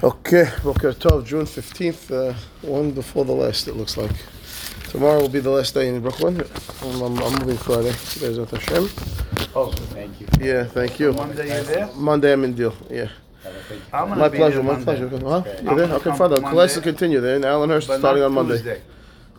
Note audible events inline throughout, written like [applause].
Okay, Boker Tov, June 15th, uh, one before the last, it looks like. Tomorrow will be the last day in Brooklyn. I'm, I'm, I'm moving Friday. Bezrat Hashem. Oh, thank you. Yeah, thank you. Monday you're there? Monday I'm in Deal. Yeah. I'm My be pleasure, my pleasure. Huh? I'm You're there? Okay, come fine. Monday, Let's continue there in Allenhurst but starting on Monday. Tuesday.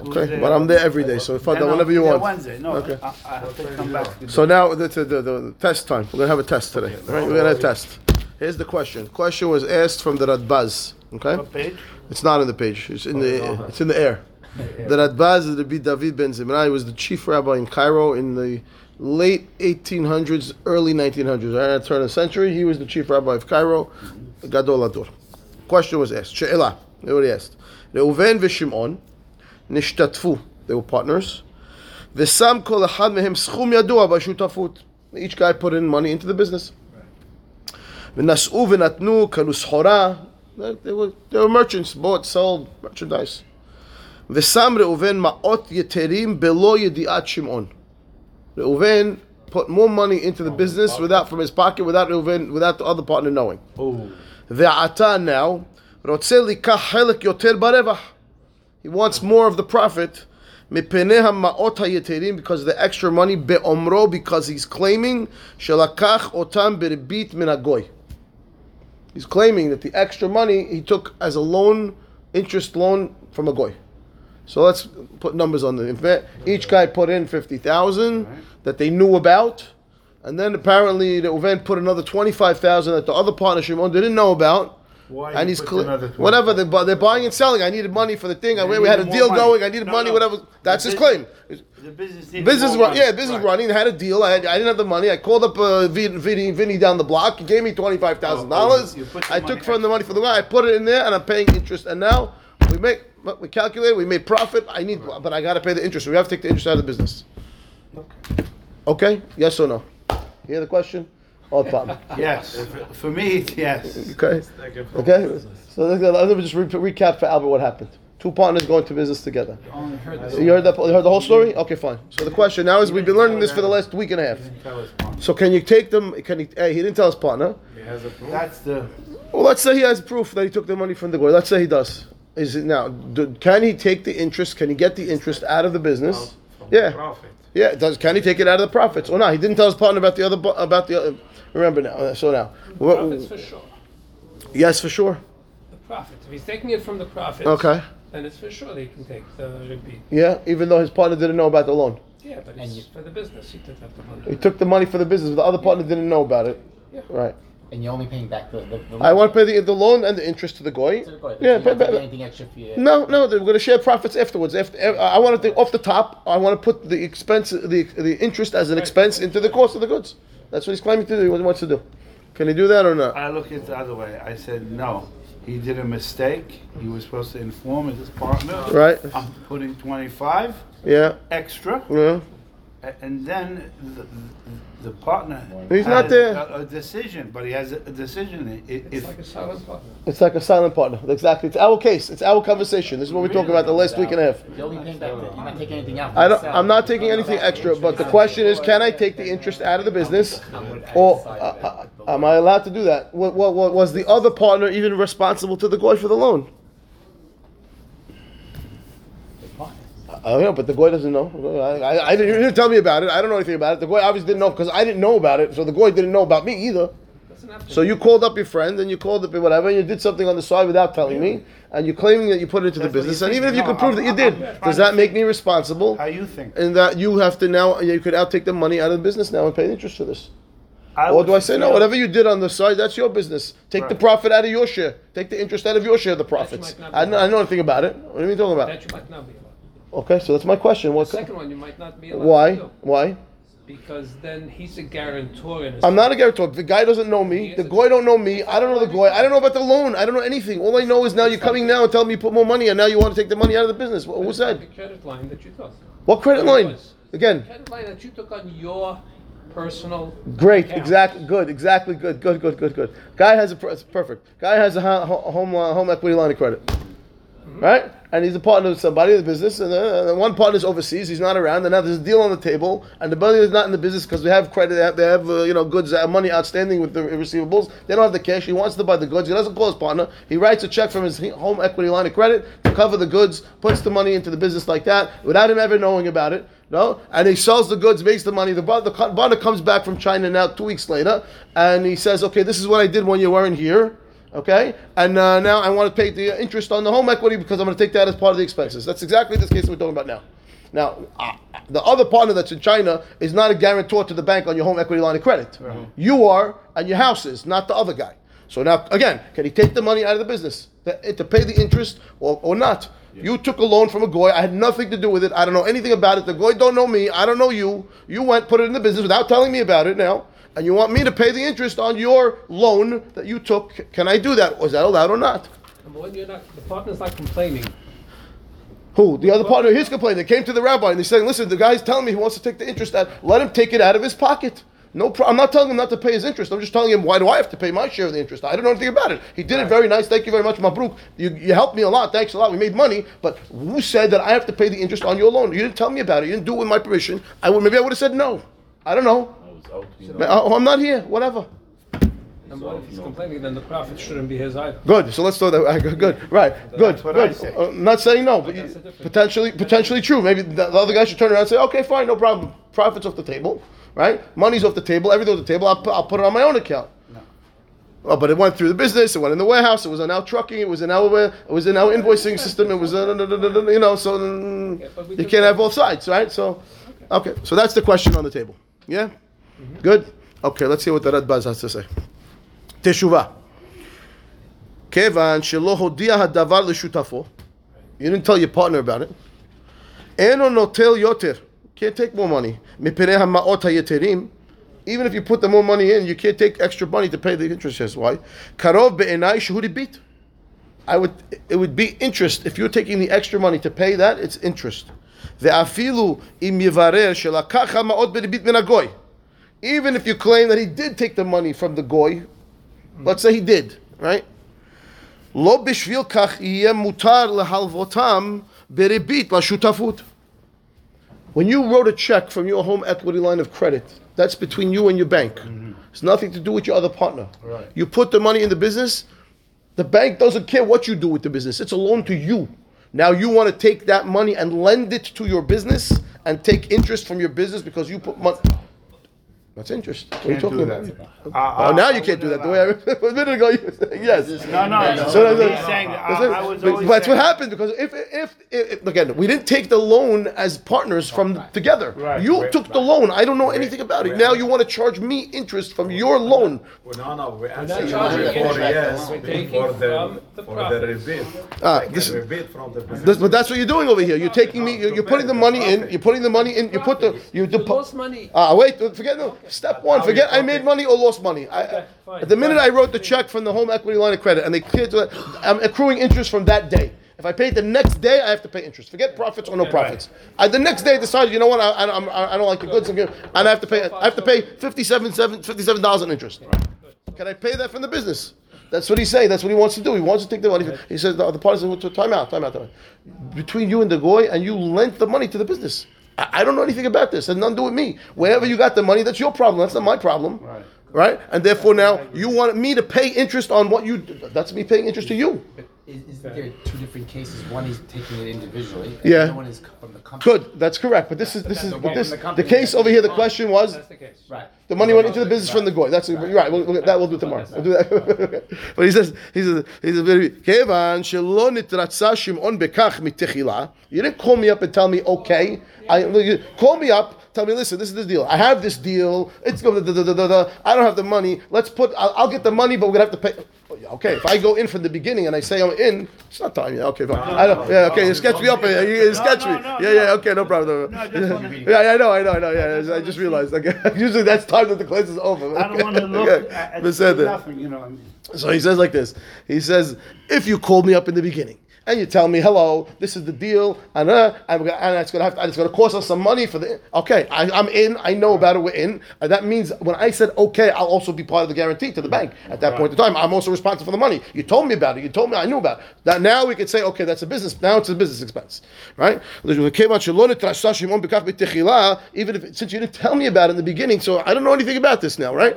Okay, Tuesday but I'm there every day, so if I Yeah, no, whenever you yeah, want. Wednesday, no, Okay. I, I have to come back. So now the, the, the, the test time. We're gonna have a test today. All right, we're gonna have a test. Here's the question. Question was asked from the Radbaz. Okay. What page? It's not on the page. It's in oh, the. No. It's in the air. the Radbaz is the David ben Zimrai was the chief rabbi in Cairo in the late 1800s, early 1900s. I turn of century, he was the chief rabbi of Cairo, Gadol Ador. Question was asked. She'ela. nobody asked. Reuven v'Shimon nishtatfu. They were partners. V'sam kol echad mehem schum yadua. Each guy put in money into the business. ונשאו ונתנו, קנו סחורה. They were, they were merchants, bought, sold, merchandise. ושם ראובן מעות יתרים בלא ידיעת שמעון. ראובן put more money into the business without from his pocket, without Reuven, without the other partner knowing. Oh, ועתה now, רוצה לקח חלק יותר ברווח. He wants more of the profit. מפני המעות היתרים, because of the extra money, באומרו, because he's claiming, שלקח אותם בריבית מן הגוי. He's claiming that the extra money he took as a loan, interest loan from a goy. So let's put numbers on the. Fact, each guy put in fifty thousand that they knew about, and then apparently the event put another twenty-five thousand that the other partner Shimon didn't know about. Why and he's cl- another 25? whatever they bu- they're buying and selling. I needed money for the thing. I, we had a deal money. going. I needed No, money. no. Whatever. That's The his claim. the business Business run, yeah, business Right. running. Had a deal. I, had, I didn't have the money. I called up uh, Vin, Vinny, Vinny down the block. He gave me twenty five thousand dollars. Oh, the I took from the money for the guy. I put it in there, and I'm paying interest. And now we make we calculate. We made profit. I need, but I got to pay the interest. We have to take the interest out of the business. Okay? Yes or no? You hear the question? Oh, problem. Yes, for me, yes. Okay. Okay. So let let me just re- recap for Albert what happened. Two partners going to business together. Heard this. You heard that? You heard the whole story? Okay, fine. So the question now is, we've been learning this for the last week and a half. Tell us, So can you take them? Can he? Hey, he didn't tell his partner. He has a proof. That's the, Well, let's say he has proof that he took the money from the guy. Let's say he does. Is it now? Do, can he take the interest? Can he get the interest out of the business? Yeah. profit. Yeah. Does can he take it out of the profits Or no? He didn't tell his partner about the other about the. Other, remember now. uh, So now. What- for sure. yes, for sure. The profits. If he's taking it from the profits, Okay. then it's for sure that he can take the repeat. Yeah. Even though his partner didn't know about the loan, Yeah, but it's for the business. He took out the money. he took the money for the business. But the other partner didn't know about it. Yeah. Right. And you're only paying back the. the, the I want to pay the, the loan and the interest to the goy. to the guy. Yeah, You're pay, pay, anything extra for you. No, no, we're going to share profits afterwards. After, I want to off the top. I want to put the expense, the the interest as an expense into the cost of the goods. That's what he's claiming to do. What he wants to do. Can he do that or not? I look at it the other way. I said, no, he did a mistake. He was supposed to inform his partner. Right. I'm putting twenty-five Yeah. extra, Yeah. and then the, the partner. He's not has there. A, a decision, but he has a, a decision. I- It's If, like a silent partner. It's like a silent partner. Exactly. It's our case. It's our conversation. This is what we're talking about the last week and a half. You're only paying back. You're not taking anything out. for I don't, yourself. I'm not taking anything extra, but the question is, can I take the interest out of the business, or uh, uh, am I allowed to do that? What, what, what, was the other partner even responsible to the guy for the loan? I don't know, but the goy doesn't know. I, I, I didn't, you didn't tell me about it. I don't know anything about it. The goy obviously didn't know because I didn't know about it. So the goy didn't know about me either. Doesn't have to So you called up your friend and you called up your whatever, and you did something on the side without telling me, and you're claiming that you put it into the That's what business. And even if you No, can prove that I'm- you I'm- did, I'm does that make me responsible? how you think? and that you have to now you could now take the money out of the business now and pay the interest for this. I Or do I say no? Whatever you did on the side, that's your business. Take the profit out of your share. Take the interest out of your share of the profits. might I, know, I know nothing about it. What are you talking about? That you might not be allowed. Okay, so that's my question. What? The second one you might not be allowed Why? to do. Why? Because then he's a guarantor in his I'm not a guarantor. The guy doesn't know me. The guy don't know me. I don't know the guy. I don't know about the loan. I don't know anything. All I know is now you're coming now and telling me you put more money, and now you want to take the money out of the business. What, who It's like said? a credit line that you took. What credit line? Again, Credit line that you took on your personal. Great, account. exactly, good, exactly, good, good, good, good, good. Guy has a per- it's perfect. Guy has a ho- ho- home home equity line of credit. Mm-hmm. right? And he's a partner with somebody in the business, and, uh, one partner's overseas, he's not around, and now there's a deal on the table, and the buddy is not in the business because they have credit, they have, they have uh, you know goods, uh, money outstanding with the receivables. They don't have the cash. He wants to buy the goods. He doesn't call his partner. He writes a check from his home equity line of credit to cover the goods, puts the money into the business like that without him ever knowing about it. No, and he sells the goods, makes the money. The bu- the partner comes back from China now two weeks later, and he says, "Okay, this is what I did when you weren't here." Okay, and uh, now I want to pay the interest on the home equity because I'm going to take that as part of the expenses. That's exactly this case we're talking about now. Now, uh, the other partner that's in China is not a guarantor to the bank on your home equity line of credit. You are, and your house is, not the other guy. So now, again, can he take the money out of the business to, to pay the interest or, or not? You took a loan from a goy. I had nothing to do with it. I don't know anything about it. The goy don't know me. I don't know you. You went, put it in the business without telling me about it now. And you want me to pay the interest on your loan that you took. Can I do that? Was that allowed or not? Number one, you're not, the partner's not complaining. Who? The other partner, he's complaining. They came to the rabbi and they're saying, listen, the guy's telling me he wants to take the interest out. Let him take it out of his pocket. No pro- I'm not telling him not to pay his interest. I'm just telling him, why do I have to pay my share of the interest? I don't know anything about it. He did it very nice. Thank you very much, Mabruk. You, you helped me a lot. Thanks a lot. We made money. But who said that I have to pay the interest on your loan? You didn't tell me about it. You didn't do it with my permission. I would, maybe I would have said no. I don't know. Oh, I'm not here. Whatever. Number one, if he's complaining, then the profit shouldn't be his either. Good. So let's throw that. Good. good. Right. Good. That's what I good. say. Uh, not saying no, but you- That's the difference. potentially, potentially true. Maybe the, the other guy should turn around and say, "Okay, fine, no problem. Profits off the table, right? Money's off the table. Everything's off the table. I'll, put- I'll put it on my own account." No. Well, but it went through the business. It went in the warehouse. It was in our trucking. It was in our it was in our invoicing system. It was uh, you know so Yeah, you can't have both sides, right? So okay, so that's the question on the table. Yeah, good. Okay, let's see what the Radbaz has to say. Teshuvah. כיוון שלא הודיע הדבר לשותפו, you didn't tell your partner about it, אינו נוטל יותר, can't take more money, מפני המעות היתרים, even if you put the more money in, you can't take extra money to pay the interest. Yes, why? קרוב בעיניי שהוא ריבית. I would, it would be interest. If you're taking the extra money to pay that, it's interest. ואפילו אם יברר שלקח המעות בריבית מן הגוי. Even if you claim that he did take the money from the goy, let's say he did, right? לא בשביל כך יהיה מותר להלוותם בריבית לשותפות. When you wrote a check from your home equity line of credit, that's between you and your bank. It's nothing to do with your other partner. Right. You put the money in the business, the bank doesn't care what you do with the business. It's a loan to you. Now you want to take that money and lend it to your business and take interest from your business because you put money. That's interest. What are you talking about? that. Oh, now you can't do that. The way I, a minute ago you were saying yes. No, no, no. So that's- he's saying, I, that's it. I was But- that's what happened because if, if, if, again we didn't take the loan as partners from together. Right. You Right. took the loan. I don't know anything about it. Now you want to charge me interest from your loan. Well, no, no, we're not charging you for interest. yes, We're taking for the, for profit. the rebate. Ah, Like this- rebate from the. This, but that's what you're doing over here. You're taking me. You're, you're putting the money in. You're putting the money in. You put the. You You depo- lost money. Ah, wait. Forget no. Step one. Forget I made money or lost money. I, Okay, fine. the minute I wrote the check from the home equity line of credit and they cleared, to- I'm accruing interest from that day. If I pay it the next day, I have to pay interest. Forget profits or no profits. I, the next day, I decided, you know what? I, I, I don't like the goods, and I have to pay. I have to pay fifty-seven, seven, fifty-seven dollars in interest. Can I pay that from the business? That's what he's saying. That's what he wants to do. He wants to take the money. He says the, the parties time out, time out, time out. Between you and the goy, and you lent the money to the business. I, don't know anything about this. It has nothing to do with me. Wherever you got the money, that's your problem. That's not my problem. Right. Right? And therefore now you want me to pay interest on what you. That's me paying interest to you. Is, is there two different cases? One is taking it individually. and Yeah. The one is from the company. Good. That's correct. But this is this is So but from this the the case over here. The question oh, was That's the case. Right. The money went into the business from the goy. That's you're right. We'll, we'll, that we'll do tomorrow. We'll do that. [laughs] but he says he says he says very kevan shelo nitratza shimon bekach mitechila. You didn't call me up and tell me okay. I you call me up. Tell me, listen, this is the deal. I have this deal. It's going. Da, da, da, da. I don't have the money. Let's put. I'll, I'll get the money, but we're gonna have to pay. Okay, if I go in from the beginning and I say I'm in, it's not time. Yeah, okay, fine. I don't, yeah, okay. You sketch me up. You, you sketch no, me. no, yeah, yeah. Okay, no problem. No, I just wanna- yeah, yeah, I know, I know, I know. Yeah, I just realized. Okay, [laughs] usually that's time that the class is over. I don't want to look Okay. at, Beseder. nothing, you know. I mean, So he says like this. He says, if you called me up in the beginning and you tell me, hello, this is the deal, and uh, I'm and it's gonna have, it's gonna cost us some money for the. Okay, I, I'm in. I know about it. We're in. And that means when I said okay, I'll also be part of the guarantee to the bank at that point in time. I'm also responsible for the money. You told me about it. You told me I knew about it. That now we could say, okay, that's a business. Now it's a business expense, right? Even if since you didn't tell me about it in the beginning, so I don't know anything about this now, right?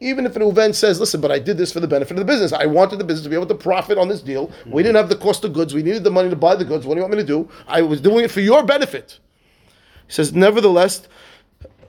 Even if an Uven says, listen, but I did this for the benefit of the business. I wanted the business to be able to profit on this deal. Mm-hmm. We didn't have the cost of goods. We needed the money to buy the goods. What do you want me to do? I was doing it for your benefit. He says, nevertheless,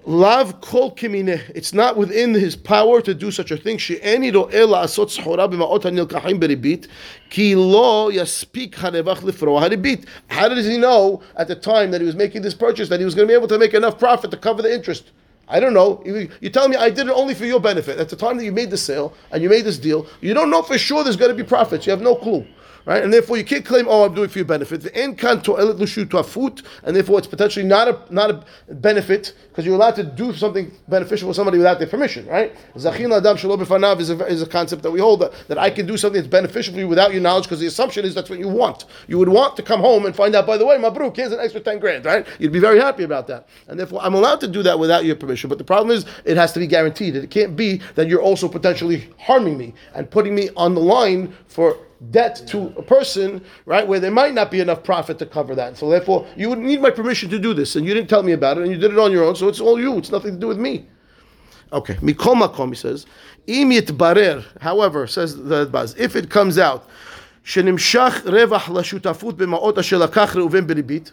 Lav kol kimine. It's not within his power to do such a thing. She'eni ro'eh la'asot schora b'ma'ot ha'nilkahim beribit, ki lo yaspik harevach lifroa haribit. How does he know at the time that he was making this purchase that he was going to be able to make enough profit to cover the interest? I don't know. You, tell me I did it only for your benefit. At the time that you made the sale and you made this deal, you don't know for sure there's going to be profits. You have no clue. Right? And therefore you can't claim, oh, I'm doing it for your benefit. The end can to'elet lushu to'afut, and therefore it's potentially not a not a benefit because you're allowed to do something beneficial for somebody without their permission, right? Zachin adam b'fanav is a, is a concept that we hold that, that I can do something that's beneficial for you without your knowledge because the assumption is that's what you want. You would want to come home and find out, by the way, my Mabruk, here's an extra 10 grand, right? You'd be very happy about that. And therefore I'm allowed to do that without your permission. But the problem is it has to be guaranteed. It can't be that you're also potentially harming me and putting me on the line for debt to a person, right, where there might not be enough profit to cover that. So therefore, you would need my permission to do this, and you didn't tell me about it, and you did it on your own. So it's all you. It's nothing to do with me. Okay, mikol makom, he says, im yitbarer. However, says the Baz, if it comes out, שנמשך רווח לשותפות במעות אשר לקח ראובן בריבית,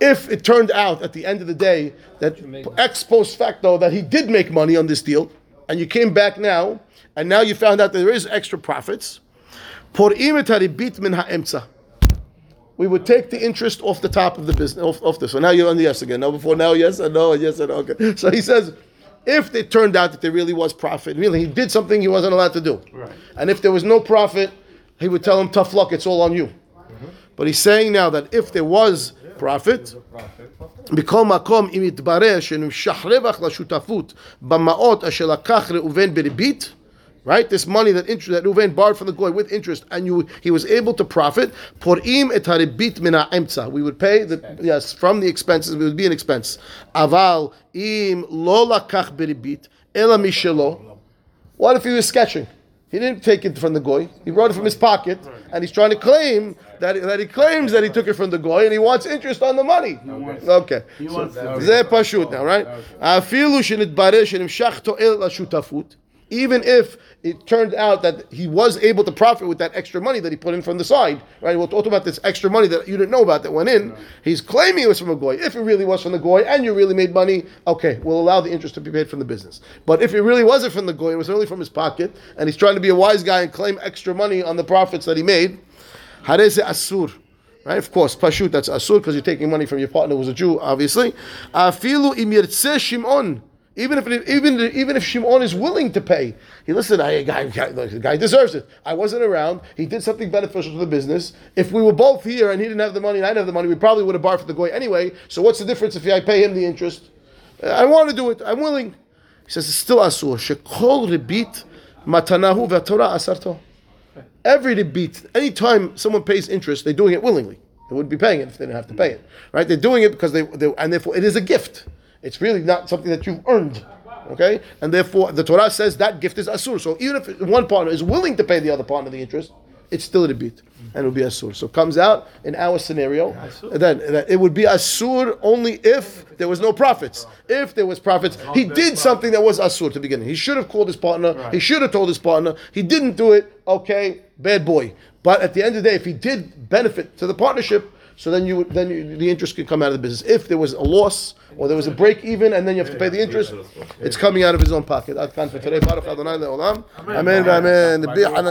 if it turned out at the end of the day that ex post facto that he did make money on this deal, and you came back now, and now you found out that there is extra profits, פורעים את הריבית מן האמצע. We would take the interest off the top of the business, off, off this. So now you're on the yes again. No, before now, yes and no, and yes and no. Okay. So he says, if it turned out that there really was profit, really he did something he wasn't allowed to do, Right. and if there was no profit, he would tell him, tough luck, it's all on you. But he's saying now that if there was profit, בכל מקום אם יתברר שנמשך רווח לשותפות במעות אשר לקח ראובן בריבית, right? This money that interest that Reuven borrowed from the goy with interest, and you he was able to profit. Porim et mina emtza. We would pay the yes from the expenses. It would be an expense. Aval im lola kach ela mishelo. What if he was sketching? He didn't take it from the goy. He wrote it from his pocket, and he's trying to claim that, that he claims that he took it from the goy, and he wants interest on the money. Okay. He wants. Now, right? Even if it turned out that he was able to profit with that extra money that he put in from the side, right? We'll talk about this extra money that you didn't know about that went in. He's claiming it was from a goy. If it really was from the goy and you really made money, okay, we'll allow the interest to be paid from the business. But if it really wasn't from the goy, it was only from his pocket, and he's trying to be a wise guy and claim extra money on the profits that he made, hareze asur. Right, of course, pashut. That's asur because you're taking money from your partner who's a Jew, obviously. Afilu im Shimon. Even if even even if Shimon is willing to pay, he listen. I guy, guy the guy deserves it. I wasn't around. He did something beneficial to the business. If we were both here and he didn't have the money and I didn't have the money, we probably would have for the goy anyway. So what's the difference if I pay him the interest? Uh, I want to do it. I'm willing. He says it's still asur. Shekol ribit matanahu v'torah asarto. Every ribit, anytime someone pays interest, they're doing it willingly. They wouldn't be paying it if they didn't have to pay it, right? They're doing it because they, they and therefore it is a gift. It's really not something that you've earned, okay? And therefore the Torah says that gift is asur. So even if one partner is willing to pay the other partner the interest, it's still a ribit and it will be asur. So it comes out in our scenario then it would be asur only if there was no profits. If there was profits, he did something that was asur to begin. He should have called his partner. He should have told his partner. He didn't do it. Okay, bad boy. But at the end of the day, if he did benefit to the partnership, so then you then you, the interest can come out of the business. If there was a loss or there was a break even, and then you have to pay the interest, it's coming out of his own pocket. Ad for today. Baruch Adonai le'olam. Amen. Amen.